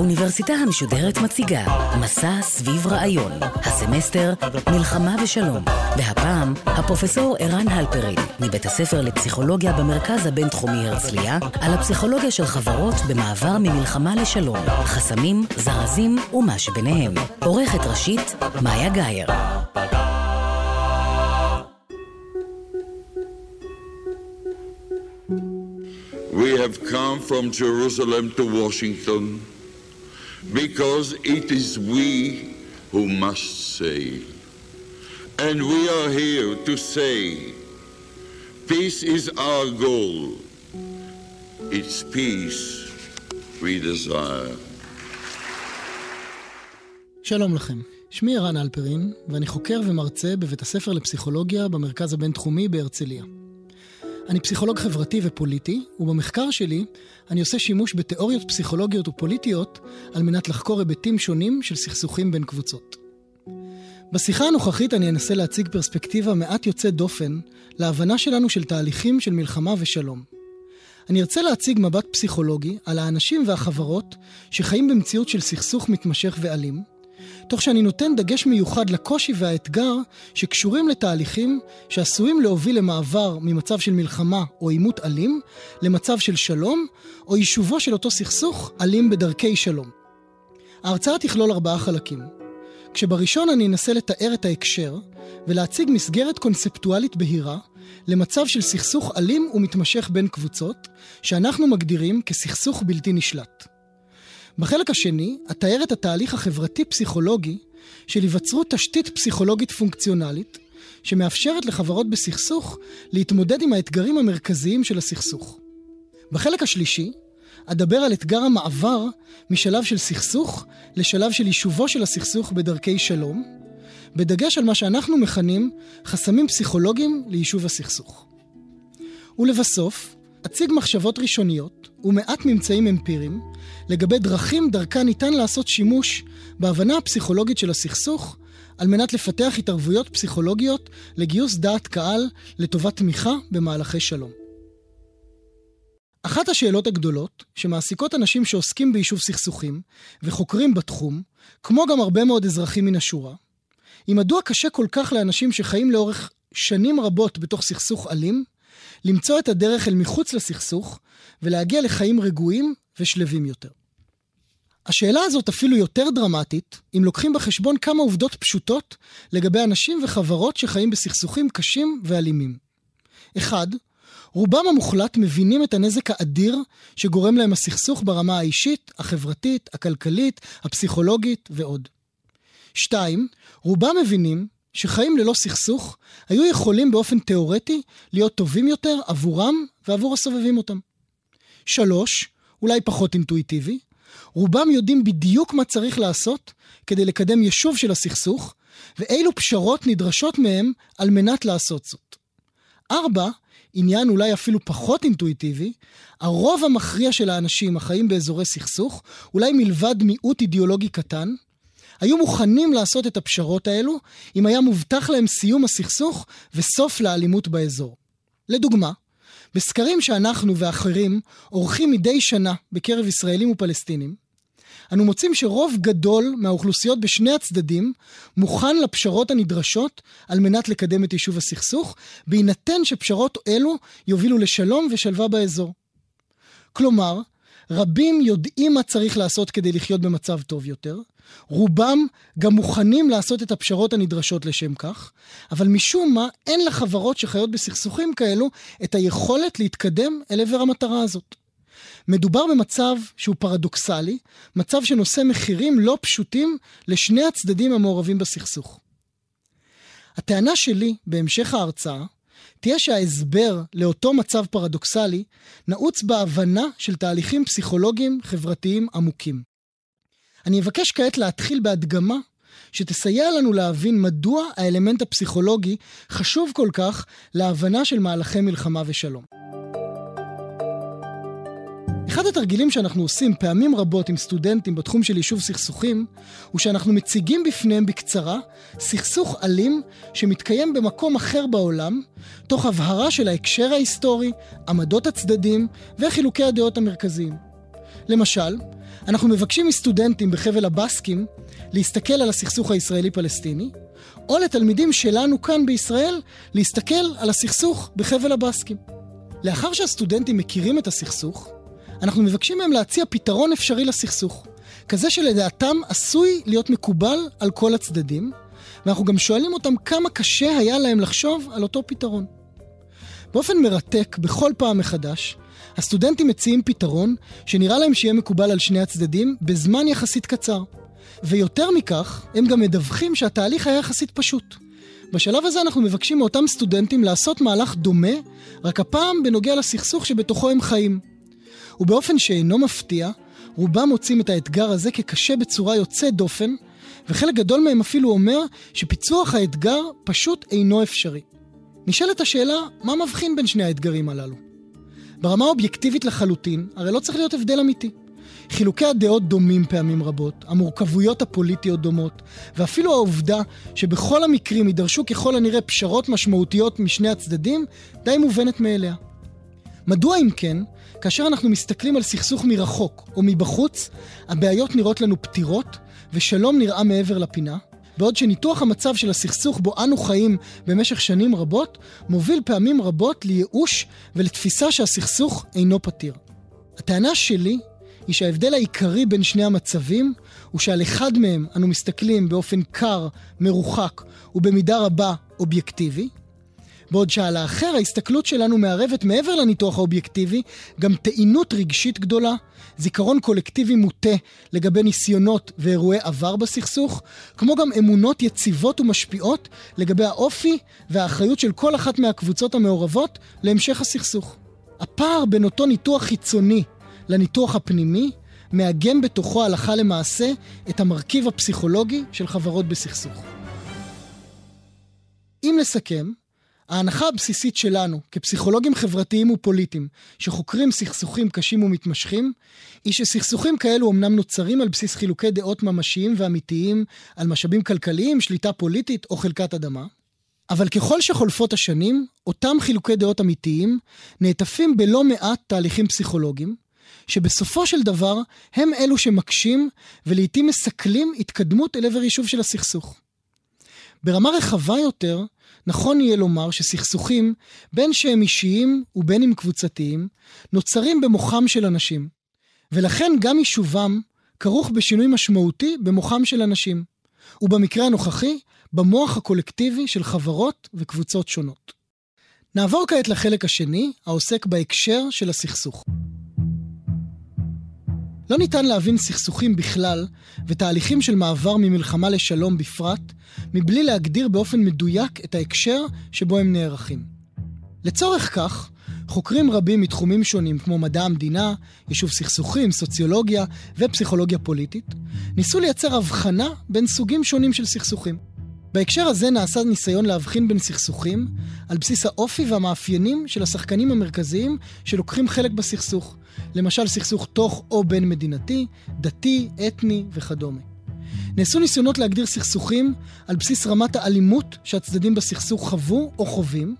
האוניברסיטה המשודרת מציגה מסע סביב רעיון, הסמסטר מלחמה ושלום, והפעם הפרופסור ערן הלפרין מבית הספר לפסיכולוגיה במרכז הבינתחומי הרצליה על הפסיכולוגיה של חברות במעבר ממלחמה לשלום, חסמים, זרזים ומה שביניהם. עורכת ראשית מאיה גאייר from Jerusalem to Washington because it is we who must say. And we are here to say, peace is our goal. It's peace we desire. שלום לכם, שמי ערן אלפרין, ואני חוקר ומרצה בבית הספר לפסיכולוגיה במרכז הבינתחומי בהרצליה. אני פסיכולוג חברתי ופוליטי, ובמחקר שלי אני עושה שימוש בתיאוריות פסיכולוגיות ופוליטיות על מנת לחקור היבטים שונים של סכסוכים בין קבוצות. בשיחה הנוכחית אני אנסה להציג פרספקטיבה מעט יוצאת דופן להבנה שלנו של תהליכים של מלחמה ושלום. אני ארצה להציג מבט פסיכולוגי על האנשים והחברות שחיים במציאות של סכסוך מתמשך ואלים, תוך שאני נותן דגש מיוחד לקושי והאתגר שקשורים לתהליכים שעשויים להוביל למעבר ממצב של מלחמה או עימות אלים למצב של שלום או יישובו של אותו סכסוך אלים בדרכי שלום. ההרצאה תכלול ארבעה חלקים. כשבראשון אני אנסה לתאר את ההקשר ולהציג מסגרת קונספטואלית בהירה למצב של סכסוך אלים ומתמשך בין קבוצות שאנחנו מגדירים כסכסוך בלתי נשלט. בחלק השני, אתאר את התהליך החברתי-פסיכולוגי של היווצרות תשתית פסיכולוגית פונקציונלית, שמאפשרת לחברות בסכסוך להתמודד עם האתגרים המרכזיים של הסכסוך. בחלק השלישי, אדבר על אתגר המעבר משלב של סכסוך לשלב של יישובו של הסכסוך בדרכי שלום, בדגש על מה שאנחנו מכנים חסמים פסיכולוגיים ליישוב הסכסוך. ולבסוף, אציג מחשבות ראשוניות ומעט ממצאים אמפיריים לגבי דרכים דרכה ניתן לעשות שימוש בהבנה הפסיכולוגית של הסכסוך על מנת לפתח התערבויות פסיכולוגיות לגיוס דעת קהל לטובת תמיכה במהלכי שלום. אחת השאלות הגדולות שמעסיקות אנשים שעוסקים ביישוב סכסוכים וחוקרים בתחום, כמו גם הרבה מאוד אזרחים מן השורה, היא מדוע קשה כל כך לאנשים שחיים לאורך שנים רבות בתוך סכסוך אלים, למצוא את הדרך אל מחוץ לסכסוך ולהגיע לחיים רגועים ושלווים יותר. השאלה הזאת אפילו יותר דרמטית, אם לוקחים בחשבון כמה עובדות פשוטות לגבי אנשים וחברות שחיים בסכסוכים קשים ואלימים. אחד, רובם המוחלט מבינים את הנזק האדיר שגורם להם הסכסוך ברמה האישית, החברתית, הכלכלית, הפסיכולוגית ועוד. שתיים, רובם מבינים שחיים ללא סכסוך היו יכולים באופן תאורטי להיות טובים יותר עבורם ועבור הסובבים אותם. שלוש, אולי פחות אינטואיטיבי, רובם יודעים בדיוק מה צריך לעשות כדי לקדם יישוב של הסכסוך, ואילו פשרות נדרשות מהם על מנת לעשות זאת. ארבע, עניין אולי אפילו פחות אינטואיטיבי, הרוב המכריע של האנשים החיים באזורי סכסוך, אולי מלבד מיעוט אידיאולוגי קטן, היו מוכנים לעשות את הפשרות האלו אם היה מובטח להם סיום הסכסוך וסוף לאלימות באזור. לדוגמה, בסקרים שאנחנו ואחרים עורכים מדי שנה בקרב ישראלים ופלסטינים, אנו מוצאים שרוב גדול מהאוכלוסיות בשני הצדדים מוכן לפשרות הנדרשות על מנת לקדם את יישוב הסכסוך, בהינתן שפשרות אלו יובילו לשלום ושלווה באזור. כלומר, רבים יודעים מה צריך לעשות כדי לחיות במצב טוב יותר, רובם גם מוכנים לעשות את הפשרות הנדרשות לשם כך, אבל משום מה אין לחברות שחיות בסכסוכים כאלו את היכולת להתקדם אל עבר המטרה הזאת. מדובר במצב שהוא פרדוקסלי, מצב שנושא מחירים לא פשוטים לשני הצדדים המעורבים בסכסוך. הטענה שלי בהמשך ההרצאה תהיה שההסבר לאותו מצב פרדוקסלי נעוץ בהבנה של תהליכים פסיכולוגיים חברתיים עמוקים. אני אבקש כעת להתחיל בהדגמה שתסייע לנו להבין מדוע האלמנט הפסיכולוגי חשוב כל כך להבנה של מהלכי מלחמה ושלום. אחד התרגילים שאנחנו עושים פעמים רבות עם סטודנטים בתחום של יישוב סכסוכים, הוא שאנחנו מציגים בפניהם בקצרה סכסוך אלים שמתקיים במקום אחר בעולם, תוך הבהרה של ההקשר ההיסטורי, עמדות הצדדים וחילוקי הדעות המרכזיים. למשל, אנחנו מבקשים מסטודנטים בחבל הבסקים להסתכל על הסכסוך הישראלי-פלסטיני, או לתלמידים שלנו כאן בישראל להסתכל על הסכסוך בחבל הבסקים. לאחר שהסטודנטים מכירים את הסכסוך, אנחנו מבקשים מהם להציע פתרון אפשרי לסכסוך, כזה שלדעתם עשוי להיות מקובל על כל הצדדים, ואנחנו גם שואלים אותם כמה קשה היה להם לחשוב על אותו פתרון. באופן מרתק, בכל פעם מחדש, הסטודנטים מציעים פתרון שנראה להם שיהיה מקובל על שני הצדדים בזמן יחסית קצר. ויותר מכך, הם גם מדווחים שהתהליך היה יחסית פשוט. בשלב הזה אנחנו מבקשים מאותם סטודנטים לעשות מהלך דומה, רק הפעם בנוגע לסכסוך שבתוכו הם חיים. ובאופן שאינו מפתיע, רובם מוצאים את האתגר הזה כקשה בצורה יוצאת דופן, וחלק גדול מהם אפילו אומר שפיצוח האתגר פשוט אינו אפשרי. נשאלת השאלה, מה מבחין בין שני האתגרים הללו? ברמה אובייקטיבית לחלוטין, הרי לא צריך להיות הבדל אמיתי. חילוקי הדעות דומים פעמים רבות, המורכבויות הפוליטיות דומות, ואפילו העובדה שבכל המקרים יידרשו ככל הנראה פשרות משמעותיות משני הצדדים, די מובנת מאליה. מדוע אם כן, כאשר אנחנו מסתכלים על סכסוך מרחוק או מבחוץ, הבעיות נראות לנו פתירות, ושלום נראה מעבר לפינה, בעוד שניתוח המצב של הסכסוך בו אנו חיים במשך שנים רבות, מוביל פעמים רבות לייאוש ולתפיסה שהסכסוך אינו פתיר. הטענה שלי היא שההבדל העיקרי בין שני המצבים הוא שעל אחד מהם אנו מסתכלים באופן קר, מרוחק ובמידה רבה אובייקטיבי, בעוד שעל האחר ההסתכלות שלנו מערבת מעבר לניתוח האובייקטיבי גם טעינות רגשית גדולה, זיכרון קולקטיבי מוטה לגבי ניסיונות ואירועי עבר בסכסוך, כמו גם אמונות יציבות ומשפיעות לגבי האופי והאחריות של כל אחת מהקבוצות המעורבות להמשך הסכסוך. הפער בין אותו ניתוח חיצוני לניתוח הפנימי מאגם בתוכו הלכה למעשה את המרכיב הפסיכולוגי של חברות בסכסוך. אם נסכם, ההנחה הבסיסית שלנו, כפסיכולוגים חברתיים ופוליטיים, שחוקרים סכסוכים קשים ומתמשכים, היא שסכסוכים כאלו אמנם נוצרים על בסיס חילוקי דעות ממשיים ואמיתיים על משאבים כלכליים, שליטה פוליטית או חלקת אדמה, אבל ככל שחולפות השנים, אותם חילוקי דעות אמיתיים נעטפים בלא מעט תהליכים פסיכולוגיים, שבסופו של דבר הם אלו שמקשים ולעיתים מסכלים התקדמות אל עבר יישוב של הסכסוך. ברמה רחבה יותר, נכון יהיה לומר שסכסוכים, בין שהם אישיים ובין אם קבוצתיים, נוצרים במוחם של אנשים, ולכן גם יישובם כרוך בשינוי משמעותי במוחם של אנשים, ובמקרה הנוכחי, במוח הקולקטיבי של חברות וקבוצות שונות. נעבור כעת לחלק השני, העוסק בהקשר של הסכסוך. לא ניתן להבין סכסוכים בכלל, ותהליכים של מעבר ממלחמה לשלום בפרט, מבלי להגדיר באופן מדויק את ההקשר שבו הם נערכים. לצורך כך, חוקרים רבים מתחומים שונים כמו מדע המדינה, יישוב סכסוכים, סוציולוגיה ופסיכולוגיה פוליטית, ניסו לייצר הבחנה בין סוגים שונים של סכסוכים. בהקשר הזה נעשה ניסיון להבחין בין סכסוכים על בסיס האופי והמאפיינים של השחקנים המרכזיים שלוקחים חלק בסכסוך, למשל סכסוך תוך או בין מדינתי, דתי, אתני וכדומה. נעשו ניסיונות להגדיר סכסוכים על בסיס רמת האלימות שהצדדים בסכסוך חוו או חווים,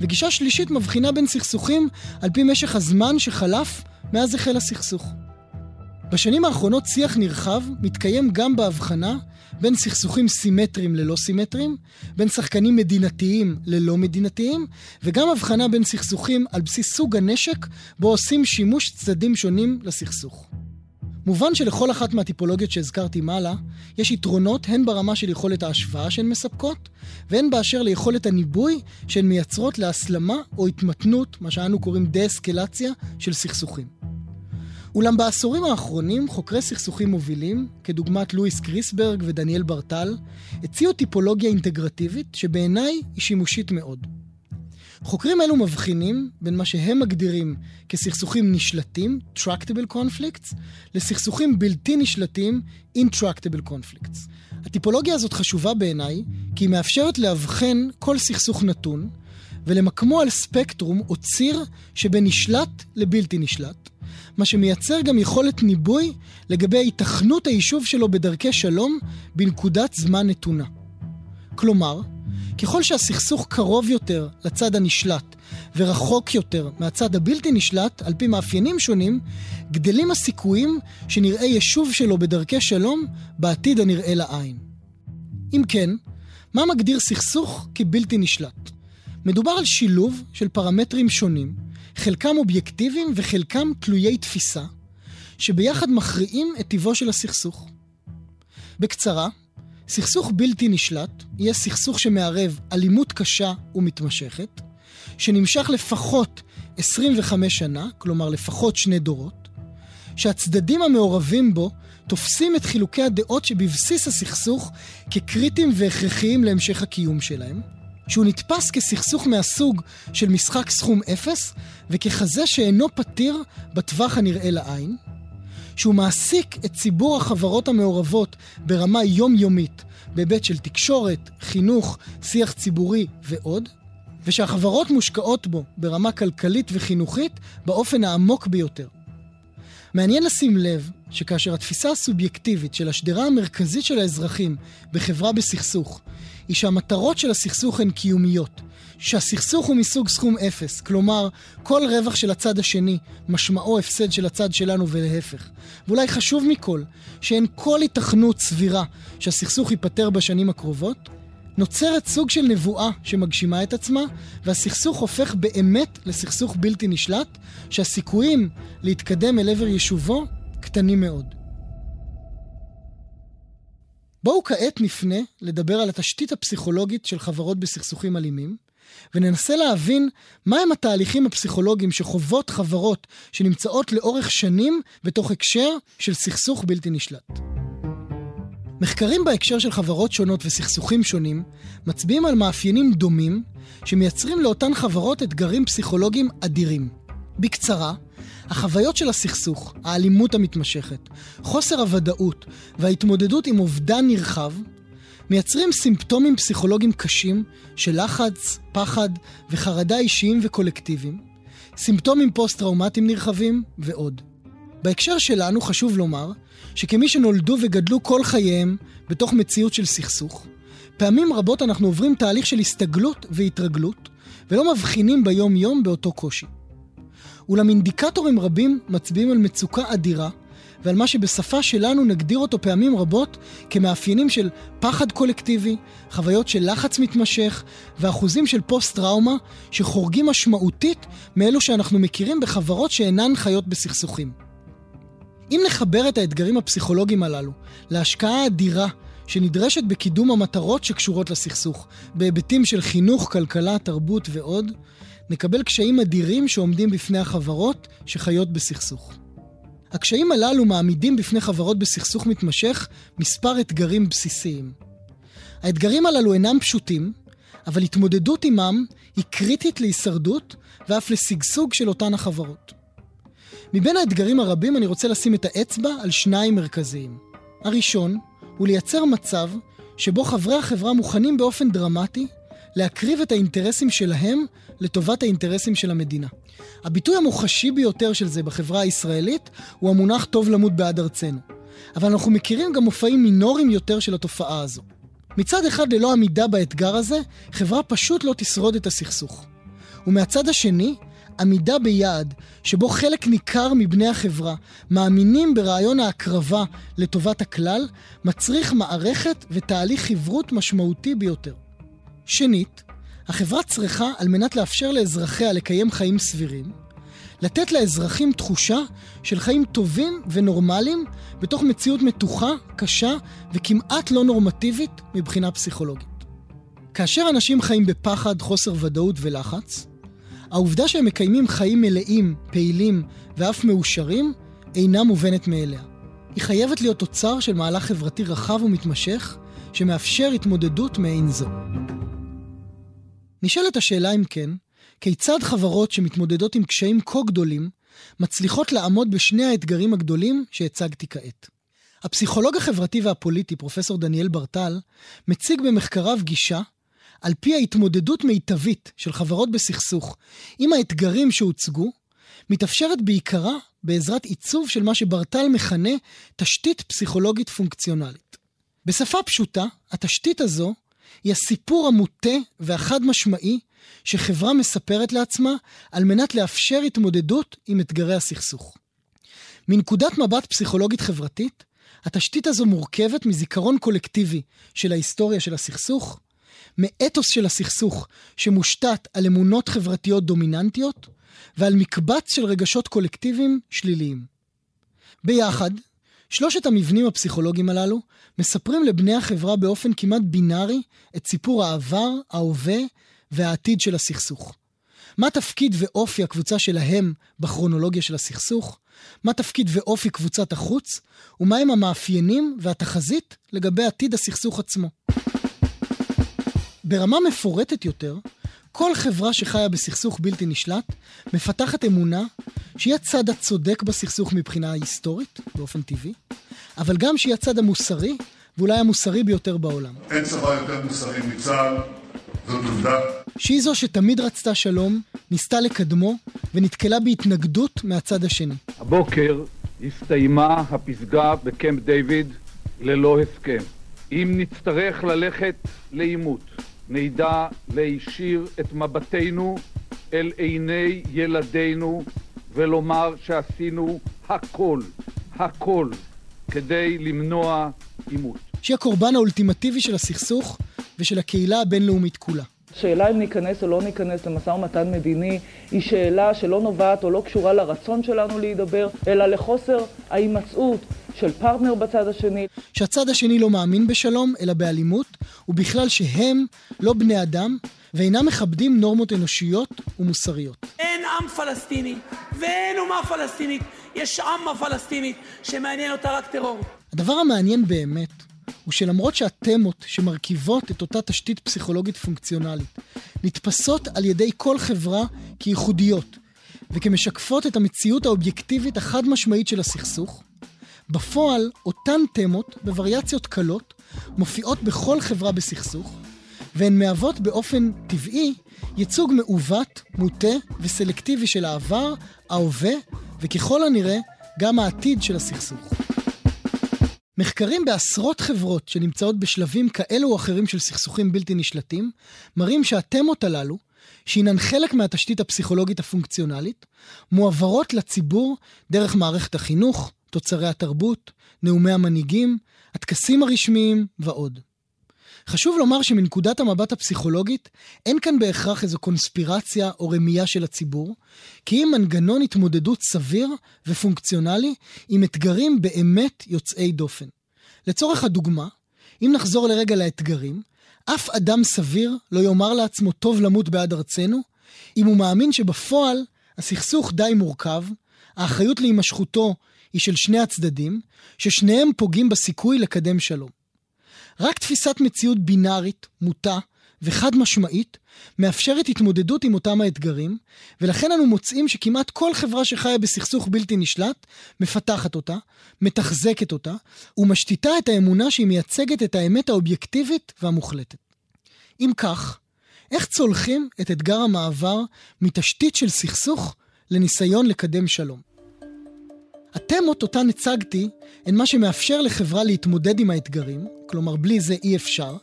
וגישה שלישית מבחינה בין סכסוכים על פי משך הזמן שחלף מאז החל הסכסוך. בשנים האחרונות שיח נרחב מתקיים גם בהבחנה בין סכסוכים סימטריים ללא סימטריים, בין שחקנים מדינתיים ללא מדינתיים, וגם הבחנה בין סכסוכים על בסיס סוג הנשק בו עושים שימוש צדדים שונים לסכסוך. מובן שלכל אחת מהטיפולוגיות שהזכרתי מעלה, יש יתרונות הן ברמה של יכולת ההשוואה שהן מספקות, והן באשר ליכולת הניבוי שהן מייצרות להסלמה או התמתנות, מה שאנו קוראים דה-אסקלציה של סכסוכים. אולם בעשורים האחרונים חוקרי סכסוכים מובילים, כדוגמת לואיס קריסברג ודניאל ברטל, הציעו טיפולוגיה אינטגרטיבית שבעיניי היא שימושית מאוד. חוקרים אלו מבחינים בין מה שהם מגדירים כסכסוכים נשלטים, Tractable Conflicts, לסכסוכים בלתי נשלטים, Intractable Conflicts. הטיפולוגיה הזאת חשובה בעיניי, כי היא מאפשרת לאבחן כל סכסוך נתון, ולמקמו על ספקטרום או ציר שבין נשלט לבלתי נשלט, מה שמייצר גם יכולת ניבוי לגבי היתכנות היישוב שלו בדרכי שלום בנקודת זמן נתונה. כלומר, ככל שהסכסוך קרוב יותר לצד הנשלט ורחוק יותר מהצד הבלתי נשלט, על פי מאפיינים שונים, גדלים הסיכויים שנראה יישוב שלו בדרכי שלום בעתיד הנראה לעין. אם כן, מה מגדיר סכסוך כבלתי נשלט? מדובר על שילוב של פרמטרים שונים, חלקם אובייקטיביים וחלקם תלויי תפיסה, שביחד מכריעים את טיבו של הסכסוך. בקצרה, סכסוך בלתי נשלט יהיה סכסוך שמערב אלימות קשה ומתמשכת, שנמשך לפחות 25 שנה, כלומר לפחות שני דורות, שהצדדים המעורבים בו תופסים את חילוקי הדעות שבבסיס הסכסוך כקריטיים והכרחיים להמשך הקיום שלהם, שהוא נתפס כסכסוך מהסוג של משחק סכום אפס, וככזה שאינו פתיר בטווח הנראה לעין, שהוא מעסיק את ציבור החברות המעורבות ברמה יומיומית, בהיבט של תקשורת, חינוך, שיח ציבורי ועוד, ושהחברות מושקעות בו ברמה כלכלית וחינוכית באופן העמוק ביותר. מעניין לשים לב שכאשר התפיסה הסובייקטיבית של השדרה המרכזית של האזרחים בחברה בסכסוך היא שהמטרות של הסכסוך הן קיומיות, שהסכסוך הוא מסוג סכום אפס, כלומר, כל רווח של הצד השני משמעו הפסד של הצד שלנו ולהפך. ואולי חשוב מכל, שאין כל היתכנות סבירה שהסכסוך ייפתר בשנים הקרובות, נוצרת סוג של נבואה שמגשימה את עצמה, והסכסוך הופך באמת לסכסוך בלתי נשלט, שהסיכויים להתקדם אל עבר יישובו קטנים מאוד. בואו כעת נפנה לדבר על התשתית הפסיכולוגית של חברות בסכסוכים אלימים, וננסה להבין מהם התהליכים הפסיכולוגיים שחוות חברות שנמצאות לאורך שנים בתוך הקשר של סכסוך בלתי נשלט. מחקרים בהקשר של חברות שונות וסכסוכים שונים מצביעים על מאפיינים דומים שמייצרים לאותן חברות אתגרים פסיכולוגיים אדירים. בקצרה, החוויות של הסכסוך, האלימות המתמשכת, חוסר הוודאות וההתמודדות עם אובדן נרחב מייצרים סימפטומים פסיכולוגיים קשים של לחץ, פחד וחרדה אישיים וקולקטיביים, סימפטומים פוסט-טראומטיים נרחבים ועוד. בהקשר שלנו חשוב לומר שכמי שנולדו וגדלו כל חייהם בתוך מציאות של סכסוך, פעמים רבות אנחנו עוברים תהליך של הסתגלות והתרגלות, ולא מבחינים ביום-יום באותו קושי. אולם אינדיקטורים רבים מצביעים על מצוקה אדירה ועל מה שבשפה שלנו נגדיר אותו פעמים רבות כמאפיינים של פחד קולקטיבי, חוויות של לחץ מתמשך ואחוזים של פוסט-טראומה שחורגים משמעותית מאלו שאנחנו מכירים בחברות שאינן חיות בסכסוכים. אם נחבר את האתגרים הפסיכולוגיים הללו להשקעה האדירה שנדרשת בקידום המטרות שקשורות לסכסוך, בהיבטים של חינוך, כלכלה, תרבות ועוד, נקבל קשיים אדירים שעומדים בפני החברות שחיות בסכסוך. הקשיים הללו מעמידים בפני חברות בסכסוך מתמשך מספר אתגרים בסיסיים. האתגרים הללו אינם פשוטים, אבל התמודדות עמם היא קריטית להישרדות ואף לשגשוג של אותן החברות. מבין האתגרים הרבים אני רוצה לשים את האצבע על שניים מרכזיים. הראשון הוא לייצר מצב שבו חברי החברה מוכנים באופן דרמטי להקריב את האינטרסים שלהם לטובת האינטרסים של המדינה. הביטוי המוחשי ביותר של זה בחברה הישראלית הוא המונח טוב למות בעד ארצנו. אבל אנחנו מכירים גם מופעים מינוריים יותר של התופעה הזו. מצד אחד, ללא עמידה באתגר הזה, חברה פשוט לא תשרוד את הסכסוך. ומהצד השני, עמידה ביעד שבו חלק ניכר מבני החברה מאמינים ברעיון ההקרבה לטובת הכלל, מצריך מערכת ותהליך חברות משמעותי ביותר. שנית, החברה צריכה, על מנת לאפשר לאזרחיה לקיים חיים סבירים, לתת לאזרחים תחושה של חיים טובים ונורמליים בתוך מציאות מתוחה, קשה וכמעט לא נורמטיבית מבחינה פסיכולוגית. כאשר אנשים חיים בפחד, חוסר ודאות ולחץ, העובדה שהם מקיימים חיים מלאים, פעילים ואף מאושרים אינה מובנת מאליה. היא חייבת להיות תוצר של מהלך חברתי רחב ומתמשך שמאפשר התמודדות מעין זו. נשאלת השאלה אם כן, כיצד חברות שמתמודדות עם קשיים כה גדולים מצליחות לעמוד בשני האתגרים הגדולים שהצגתי כעת. הפסיכולוג החברתי והפוליטי, פרופסור דניאל ברטל, מציג במחקריו גישה על פי ההתמודדות מיטבית של חברות בסכסוך עם האתגרים שהוצגו, מתאפשרת בעיקרה בעזרת עיצוב של מה שברטל מכנה תשתית פסיכולוגית פונקציונלית. בשפה פשוטה, התשתית הזו היא הסיפור המוטה והחד משמעי שחברה מספרת לעצמה על מנת לאפשר התמודדות עם אתגרי הסכסוך. מנקודת מבט פסיכולוגית חברתית, התשתית הזו מורכבת מזיכרון קולקטיבי של ההיסטוריה של הסכסוך, מאתוס של הסכסוך שמושתת על אמונות חברתיות דומיננטיות, ועל מקבץ של רגשות קולקטיביים שליליים. ביחד, שלושת המבנים הפסיכולוגיים הללו מספרים לבני החברה באופן כמעט בינארי את סיפור העבר, ההווה והעתיד של הסכסוך. מה תפקיד ואופי הקבוצה שלהם בכרונולוגיה של הסכסוך? מה תפקיד ואופי קבוצת החוץ? ומהם המאפיינים והתחזית לגבי עתיד הסכסוך עצמו. ברמה מפורטת יותר, כל חברה שחיה בסכסוך בלתי נשלט מפתחת אמונה שהיא הצד הצודק בסכסוך מבחינה היסטורית, באופן טבעי, אבל גם שהיא הצד המוסרי, ואולי המוסרי ביותר בעולם. אין צבא יותר מוסרי מצה"ל, זאת עובדה. שהיא זו שתמיד רצתה שלום, ניסתה לקדמו, ונתקלה בהתנגדות מהצד השני. הבוקר הסתיימה הפסגה בקמפ דיוויד ללא הסכם. אם נצטרך ללכת לעימות, נדע להישיר את מבטנו אל עיני ילדינו ולומר שעשינו הכל, הכל, כדי למנוע עימות. שהיא הקורבן האולטימטיבי של הסכסוך ושל הקהילה הבינלאומית כולה. שאלה אם ניכנס או לא ניכנס למשא ומתן מדיני היא שאלה שלא נובעת או לא קשורה לרצון שלנו להידבר, אלא לחוסר ההימצאות של פרטנר בצד השני. שהצד השני לא מאמין בשלום, אלא באלימות, ובכלל שהם לא בני אדם, ואינם מכבדים נורמות אנושיות ומוסריות. אין עם פלסטיני ואין אומה פלסטינית, יש עם הפלסטינית שמעניין אותה רק טרור. הדבר המעניין באמת הוא שלמרות שהתמות שמרכיבות את אותה תשתית פסיכולוגית פונקציונלית נתפסות על ידי כל חברה כייחודיות וכמשקפות את המציאות האובייקטיבית החד משמעית של הסכסוך, בפועל אותן תמות, בווריאציות קלות, מופיעות בכל חברה בסכסוך, והן מהוות באופן טבעי ייצוג מעוות, מוטה וסלקטיבי של העבר, ההווה, וככל הנראה גם העתיד של הסכסוך. מחקרים בעשרות חברות שנמצאות בשלבים כאלו או אחרים של סכסוכים בלתי נשלטים, מראים שהתמות הללו, שהינן חלק מהתשתית הפסיכולוגית הפונקציונלית, מועברות לציבור דרך מערכת החינוך, תוצרי התרבות, נאומי המנהיגים, הטקסים הרשמיים ועוד. חשוב לומר שמנקודת המבט הפסיכולוגית, אין כאן בהכרח איזו קונספירציה או רמייה של הציבור, כי אם מנגנון התמודדות סביר ופונקציונלי עם אתגרים באמת יוצאי דופן. לצורך הדוגמה, אם נחזור לרגע לאתגרים, אף אדם סביר לא יאמר לעצמו טוב למות בעד ארצנו, אם הוא מאמין שבפועל הסכסוך די מורכב, האחריות להימשכותו היא של שני הצדדים, ששניהם פוגעים בסיכוי לקדם שלום. רק תפיסת מציאות בינארית, מוטה וחד משמעית, מאפשרת התמודדות עם אותם האתגרים, ולכן אנו מוצאים שכמעט כל חברה שחיה בסכסוך בלתי נשלט, מפתחת אותה, מתחזקת אותה, ומשתיתה את האמונה שהיא מייצגת את האמת האובייקטיבית והמוחלטת. אם כך, איך צולחים את אתגר המעבר מתשתית של סכסוך לניסיון לקדם שלום? התמות אותן הצגתי הן מה שמאפשר לחברה להתמודד עם האתגרים, כלומר בלי זה אי אפשר,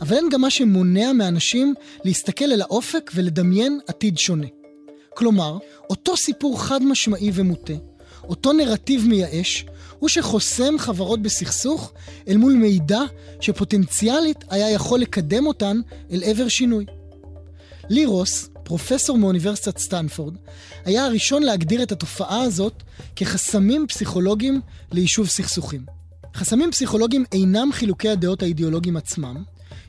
אבל הן גם מה שמונע מאנשים להסתכל אל האופק ולדמיין עתיד שונה. כלומר, אותו סיפור חד משמעי ומוטה, אותו נרטיב מייאש, הוא שחוסם חברות בסכסוך אל מול מידע שפוטנציאלית היה יכול לקדם אותן אל עבר שינוי. לירוס, פרופסור מאוניברסיטת סטנפורד, היה הראשון להגדיר את התופעה הזאת כחסמים פסיכולוגיים ליישוב סכסוכים. חסמים פסיכולוגיים אינם חילוקי הדעות האידיאולוגיים עצמם,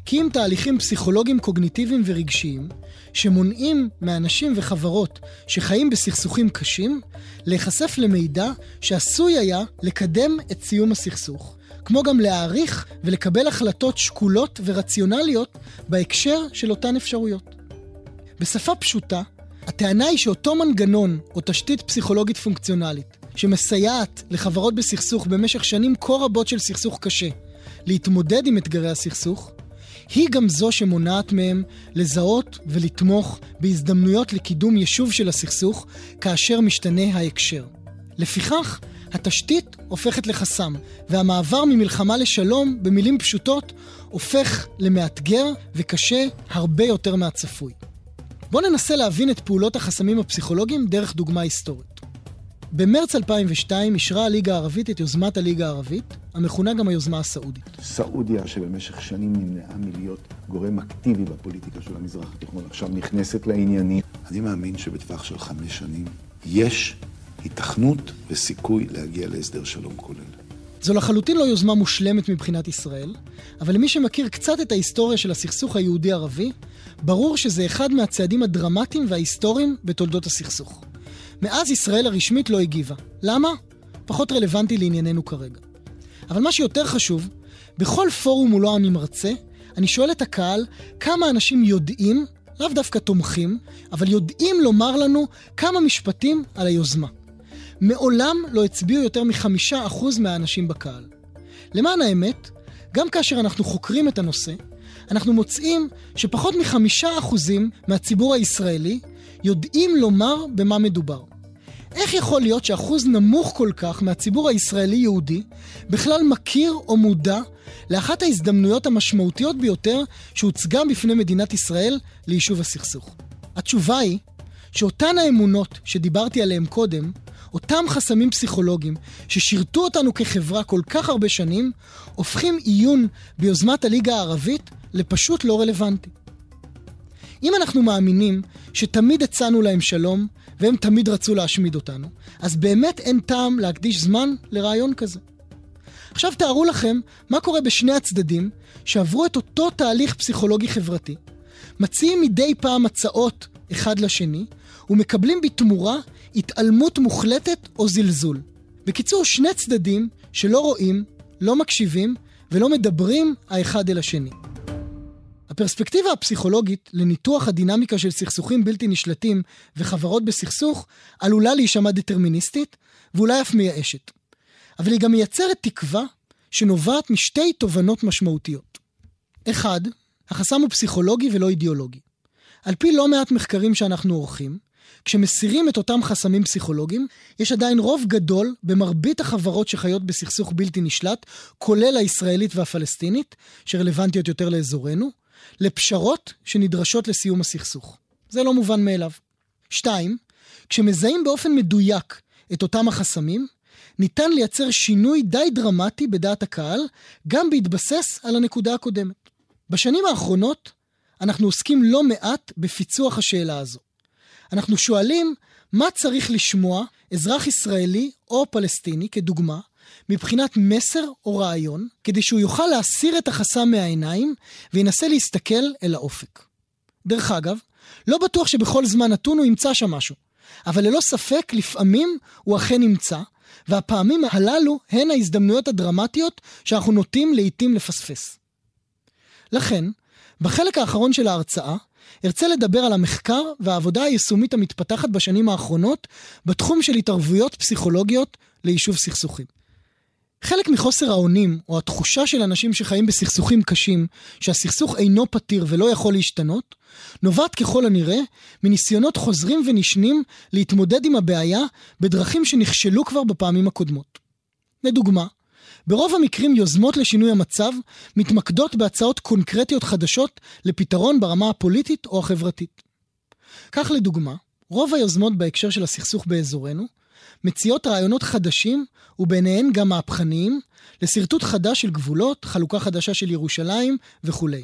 כי אם תהליכים פסיכולוגיים קוגניטיביים ורגשיים, שמונעים מאנשים וחברות שחיים בסכסוכים קשים, להיחשף למידע שעשוי היה לקדם את סיום הסכסוך, כמו גם להעריך ולקבל החלטות שקולות ורציונליות בהקשר של אותן אפשרויות. בשפה פשוטה, הטענה היא שאותו מנגנון או תשתית פסיכולוגית פונקציונלית שמסייעת לחברות בסכסוך במשך שנים כה רבות של סכסוך קשה להתמודד עם אתגרי הסכסוך, היא גם זו שמונעת מהם לזהות ולתמוך בהזדמנויות לקידום יישוב של הסכסוך כאשר משתנה ההקשר. לפיכך, התשתית הופכת לחסם, והמעבר ממלחמה לשלום, במילים פשוטות, הופך למאתגר וקשה הרבה יותר מהצפוי. בואו ננסה להבין את פעולות החסמים הפסיכולוגיים דרך דוגמה היסטורית. במרץ 2002 אישרה הליגה הערבית את יוזמת הליגה הערבית, המכונה גם היוזמה הסעודית. סעודיה, שבמשך שנים נמנעה מלהיות גורם אקטיבי בפוליטיקה של המזרח התיכון, עכשיו נכנסת לעניינים. אני מאמין שבטווח של חמש שנים יש היתכנות וסיכוי להגיע להסדר שלום כולל. זו לחלוטין לא יוזמה מושלמת מבחינת ישראל, אבל למי שמכיר קצת את ההיסטוריה של הסכסוך היהודי-ערבי, ברור שזה אחד מהצעדים הדרמטיים וההיסטוריים בתולדות הסכסוך. מאז ישראל הרשמית לא הגיבה. למה? פחות רלוונטי לענייננו כרגע. אבל מה שיותר חשוב, בכל פורום מולו אני מרצה, אני שואל את הקהל כמה אנשים יודעים, לאו דווקא תומכים, אבל יודעים לומר לנו כמה משפטים על היוזמה. מעולם לא הצביעו יותר מחמישה אחוז מהאנשים בקהל. למען האמת, גם כאשר אנחנו חוקרים את הנושא, אנחנו מוצאים שפחות מחמישה אחוזים מהציבור הישראלי יודעים לומר במה מדובר. איך יכול להיות שאחוז נמוך כל כך מהציבור הישראלי-יהודי בכלל מכיר או מודע לאחת ההזדמנויות המשמעותיות ביותר שהוצגה בפני מדינת ישראל ליישוב הסכסוך? התשובה היא שאותן האמונות שדיברתי עליהן קודם, אותם חסמים פסיכולוגיים ששירתו אותנו כחברה כל כך הרבה שנים, הופכים עיון ביוזמת הליגה הערבית לפשוט לא רלוונטי. אם אנחנו מאמינים שתמיד הצענו להם שלום, והם תמיד רצו להשמיד אותנו, אז באמת אין טעם להקדיש זמן לרעיון כזה. עכשיו תארו לכם מה קורה בשני הצדדים שעברו את אותו תהליך פסיכולוגי חברתי, מציעים מדי פעם הצעות אחד לשני, ומקבלים בתמורה התעלמות מוחלטת או זלזול. בקיצור, שני צדדים שלא רואים, לא מקשיבים ולא מדברים האחד אל השני. הפרספקטיבה הפסיכולוגית לניתוח הדינמיקה של סכסוכים בלתי נשלטים וחברות בסכסוך עלולה להישמע דטרמיניסטית ואולי אף מייאשת. אבל היא גם מייצרת תקווה שנובעת משתי תובנות משמעותיות. אחד, החסם הוא פסיכולוגי ולא אידיאולוגי. על פי לא מעט מחקרים שאנחנו עורכים, כשמסירים את אותם חסמים פסיכולוגיים, יש עדיין רוב גדול במרבית החברות שחיות בסכסוך בלתי נשלט, כולל הישראלית והפלסטינית, שרלוונטיות יותר לאזורנו, לפשרות שנדרשות לסיום הסכסוך. זה לא מובן מאליו. שתיים, כשמזהים באופן מדויק את אותם החסמים, ניתן לייצר שינוי די דרמטי בדעת הקהל, גם בהתבסס על הנקודה הקודמת. בשנים האחרונות אנחנו עוסקים לא מעט בפיצוח השאלה הזו. אנחנו שואלים מה צריך לשמוע אזרח ישראלי או פלסטיני, כדוגמה, מבחינת מסר או רעיון, כדי שהוא יוכל להסיר את החסם מהעיניים וינסה להסתכל אל האופק. דרך אגב, לא בטוח שבכל זמן נתון הוא ימצא שם משהו, אבל ללא ספק לפעמים הוא אכן נמצא, והפעמים הללו הן ההזדמנויות הדרמטיות שאנחנו נוטים לעיתים לפספס. לכן, בחלק האחרון של ההרצאה, ארצה לדבר על המחקר והעבודה היישומית המתפתחת בשנים האחרונות בתחום של התערבויות פסיכולוגיות ליישוב סכסוכים. חלק מחוסר האונים, או התחושה של אנשים שחיים בסכסוכים קשים, שהסכסוך אינו פתיר ולא יכול להשתנות, נובעת ככל הנראה מניסיונות חוזרים ונשנים להתמודד עם הבעיה בדרכים שנכשלו כבר בפעמים הקודמות. לדוגמה, ברוב המקרים יוזמות לשינוי המצב מתמקדות בהצעות קונקרטיות חדשות לפתרון ברמה הפוליטית או החברתית. כך לדוגמה, רוב היוזמות בהקשר של הסכסוך באזורנו מציעות רעיונות חדשים, וביניהן גם מהפכניים, לשרטוט חדש של גבולות, חלוקה חדשה של ירושלים וכולי.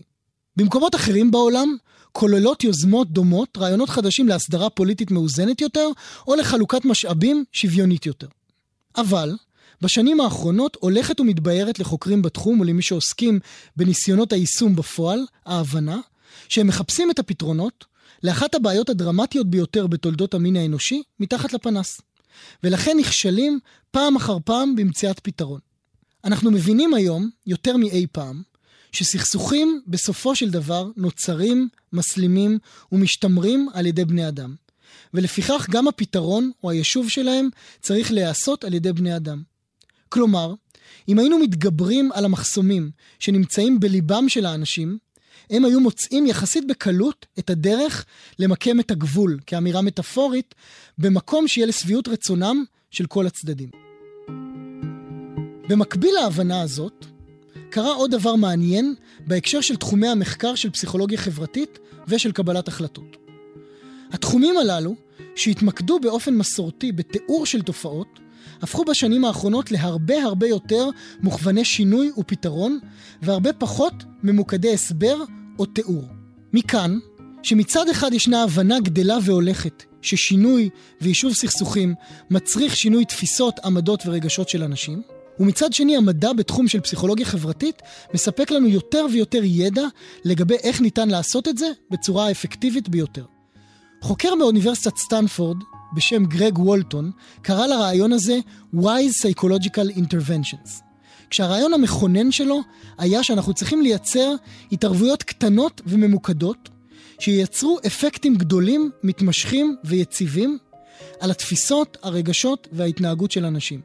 במקומות אחרים בעולם, כוללות יוזמות דומות רעיונות חדשים להסדרה פוליטית מאוזנת יותר, או לחלוקת משאבים שוויונית יותר. אבל, בשנים האחרונות הולכת ומתבהרת לחוקרים בתחום ולמי שעוסקים בניסיונות היישום בפועל, ההבנה, שהם מחפשים את הפתרונות לאחת הבעיות הדרמטיות ביותר בתולדות המין האנושי, מתחת לפנס. ולכן נכשלים פעם אחר פעם במציאת פתרון. אנחנו מבינים היום, יותר מאי פעם, שסכסוכים בסופו של דבר נוצרים, מסלימים ומשתמרים על ידי בני אדם. ולפיכך גם הפתרון או היישוב שלהם צריך להיעשות על ידי בני אדם. כלומר, אם היינו מתגברים על המחסומים שנמצאים בליבם של האנשים, הם היו מוצאים יחסית בקלות את הדרך למקם את הגבול, כאמירה מטאפורית, במקום שיהיה לשביעות רצונם של כל הצדדים. במקביל להבנה הזאת, קרה עוד דבר מעניין בהקשר של תחומי המחקר של פסיכולוגיה חברתית ושל קבלת החלטות. התחומים הללו, שהתמקדו באופן מסורתי בתיאור של תופעות, הפכו בשנים האחרונות להרבה הרבה יותר מוכווני שינוי ופתרון, והרבה פחות ממוקדי הסבר או תיאור. מכאן, שמצד אחד ישנה הבנה גדלה והולכת ששינוי ויישוב סכסוכים מצריך שינוי תפיסות, עמדות ורגשות של אנשים, ומצד שני המדע בתחום של פסיכולוגיה חברתית מספק לנו יותר ויותר ידע לגבי איך ניתן לעשות את זה בצורה האפקטיבית ביותר. חוקר מאוניברסיטת סטנפורד בשם גרג וולטון קרא לרעיון הזה Wise Psychological Interventions. כשהרעיון המכונן שלו היה שאנחנו צריכים לייצר התערבויות קטנות וממוקדות שייצרו אפקטים גדולים, מתמשכים ויציבים על התפיסות, הרגשות וההתנהגות של אנשים.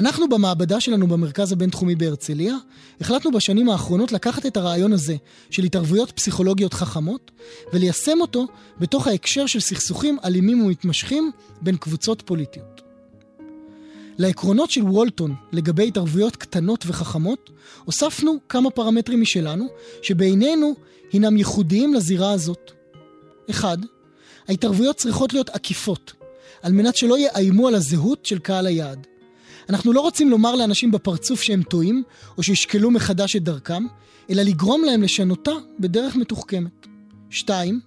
אנחנו במעבדה שלנו במרכז הבינתחומי בהרצליה, החלטנו בשנים האחרונות לקחת את הרעיון הזה של התערבויות פסיכולוגיות חכמות וליישם אותו בתוך ההקשר של סכסוכים אלימים ומתמשכים בין קבוצות פוליטיות. לעקרונות של וולטון לגבי התערבויות קטנות וחכמות, הוספנו כמה פרמטרים משלנו, שבעינינו הינם ייחודיים לזירה הזאת. 1. ההתערבויות צריכות להיות עקיפות, על מנת שלא יאיימו על הזהות של קהל היעד. אנחנו לא רוצים לומר לאנשים בפרצוף שהם טועים, או שישקלו מחדש את דרכם, אלא לגרום להם לשנותה בדרך מתוחכמת. 2.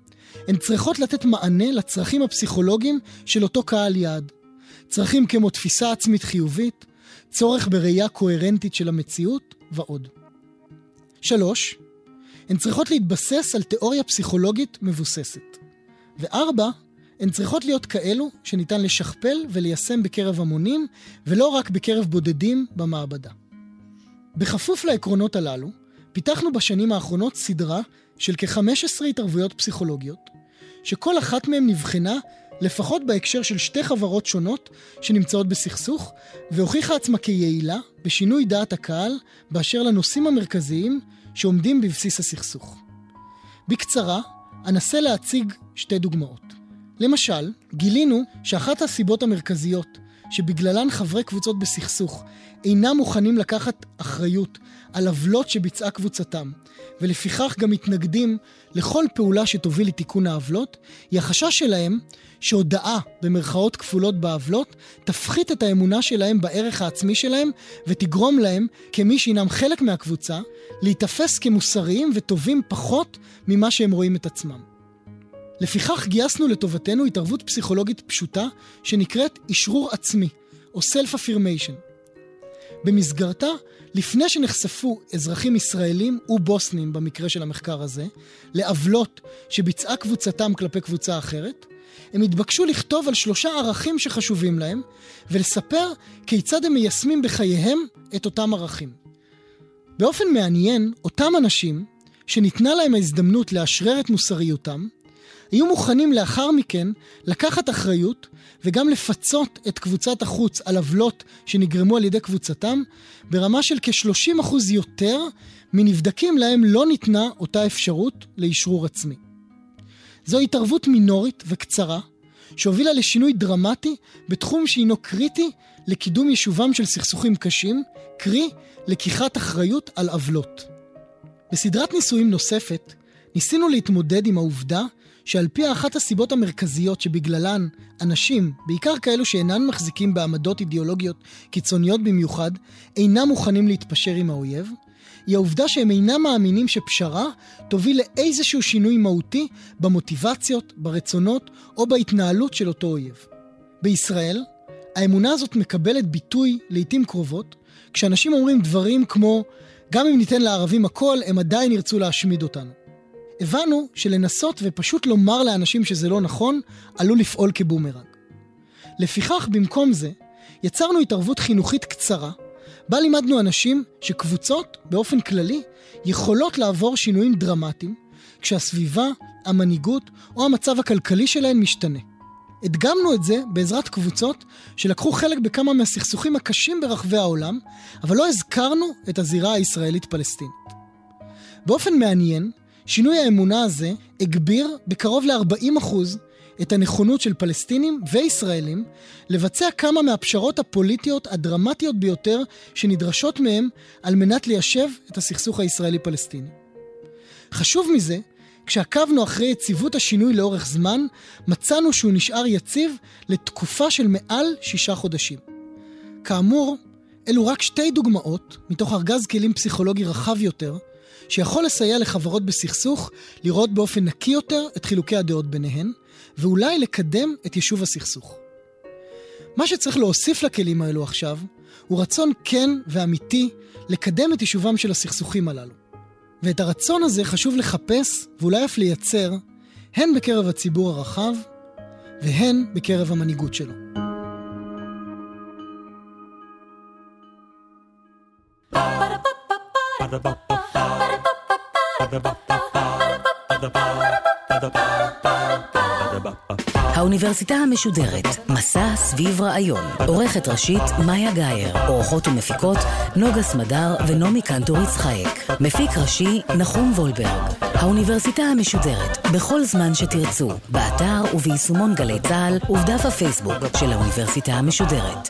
הן צריכות לתת מענה לצרכים הפסיכולוגיים של אותו קהל יעד. צרכים כמו תפיסה עצמית חיובית, צורך בראייה קוהרנטית של המציאות ועוד. 3. הן צריכות להתבסס על תיאוריה פסיכולוגית מבוססת. וארבע, הן צריכות להיות כאלו שניתן לשכפל וליישם בקרב המונים, ולא רק בקרב בודדים במעבדה. בכפוף לעקרונות הללו, פיתחנו בשנים האחרונות סדרה של כ-15 התערבויות פסיכולוגיות, שכל אחת מהן נבחנה לפחות בהקשר של שתי חברות שונות שנמצאות בסכסוך, והוכיחה עצמה כיעילה בשינוי דעת הקהל באשר לנושאים המרכזיים שעומדים בבסיס הסכסוך. בקצרה, אנסה להציג שתי דוגמאות. למשל, גילינו שאחת הסיבות המרכזיות שבגללן חברי קבוצות בסכסוך אינם מוכנים לקחת אחריות על עוולות שביצעה קבוצתם, ולפיכך גם מתנגדים לכל פעולה שתוביל לתיקון העוולות, היא החשש שלהם שהודאה במרכאות כפולות בעוולות תפחית את האמונה שלהם בערך העצמי שלהם ותגרום להם, כמי שהינם חלק מהקבוצה, להיתפס כמוסריים וטובים פחות ממה שהם רואים את עצמם. לפיכך גייסנו לטובתנו התערבות פסיכולוגית פשוטה שנקראת אשרור עצמי, או Self-Affirmation. במסגרתה, לפני שנחשפו אזרחים ישראלים ובוסנים, במקרה של המחקר הזה, לעוולות שביצעה קבוצתם כלפי קבוצה אחרת, הם התבקשו לכתוב על שלושה ערכים שחשובים להם, ולספר כיצד הם מיישמים בחייהם את אותם ערכים. באופן מעניין, אותם אנשים, שניתנה להם ההזדמנות לאשרר את מוסריותם, היו מוכנים לאחר מכן לקחת אחריות וגם לפצות את קבוצת החוץ על עוולות שנגרמו על ידי קבוצתם ברמה של כ-30% יותר מנבדקים להם לא ניתנה אותה אפשרות לאשרור עצמי. זו התערבות מינורית וקצרה שהובילה לשינוי דרמטי בתחום שהינו קריטי לקידום יישובם של סכסוכים קשים, קרי לקיחת אחריות על עוולות. בסדרת ניסויים נוספת ניסינו להתמודד עם העובדה שעל פי אחת הסיבות המרכזיות שבגללן אנשים, בעיקר כאלו שאינן מחזיקים בעמדות אידיאולוגיות קיצוניות במיוחד, אינם מוכנים להתפשר עם האויב, היא העובדה שהם אינם מאמינים שפשרה תוביל לאיזשהו שינוי מהותי במוטיבציות, ברצונות או בהתנהלות של אותו אויב. בישראל, האמונה הזאת מקבלת ביטוי לעיתים קרובות, כשאנשים אומרים דברים כמו גם אם ניתן לערבים הכל, הם עדיין ירצו להשמיד אותנו. הבנו שלנסות ופשוט לומר לאנשים שזה לא נכון, עלול לפעול כבומרנג. לפיכך, במקום זה, יצרנו התערבות חינוכית קצרה, בה לימדנו אנשים שקבוצות, באופן כללי, יכולות לעבור שינויים דרמטיים, כשהסביבה, המנהיגות או המצב הכלכלי שלהן משתנה. הדגמנו את זה בעזרת קבוצות שלקחו חלק בכמה מהסכסוכים הקשים ברחבי העולם, אבל לא הזכרנו את הזירה הישראלית-פלסטינית. באופן מעניין, שינוי האמונה הזה הגביר בקרוב ל-40% את הנכונות של פלסטינים וישראלים לבצע כמה מהפשרות הפוליטיות הדרמטיות ביותר שנדרשות מהם על מנת ליישב את הסכסוך הישראלי-פלסטיני. חשוב מזה, כשעקבנו אחרי יציבות השינוי לאורך זמן, מצאנו שהוא נשאר יציב לתקופה של מעל שישה חודשים. כאמור, אלו רק שתי דוגמאות מתוך ארגז כלים פסיכולוגי רחב יותר, שיכול לסייע לחברות בסכסוך לראות באופן נקי יותר את חילוקי הדעות ביניהן, ואולי לקדם את יישוב הסכסוך. מה שצריך להוסיף לכלים האלו עכשיו, הוא רצון כן ואמיתי לקדם את יישובם של הסכסוכים הללו. ואת הרצון הזה חשוב לחפש, ואולי אף לייצר, הן בקרב הציבור הרחב, והן בקרב המנהיגות שלו. האוניברסיטה המשודרת, מסע סביב רעיון. עורכת ראשית, מאיה גאייר. עורכות ומפיקות, נוגה סמדר ונעמי קנטור יצחייק. מפיק ראשי, נחום וולברג. האוניברסיטה המשודרת, בכל זמן שתרצו, באתר וביישומון גלי צה"ל ובדף הפייסבוק של האוניברסיטה המשודרת.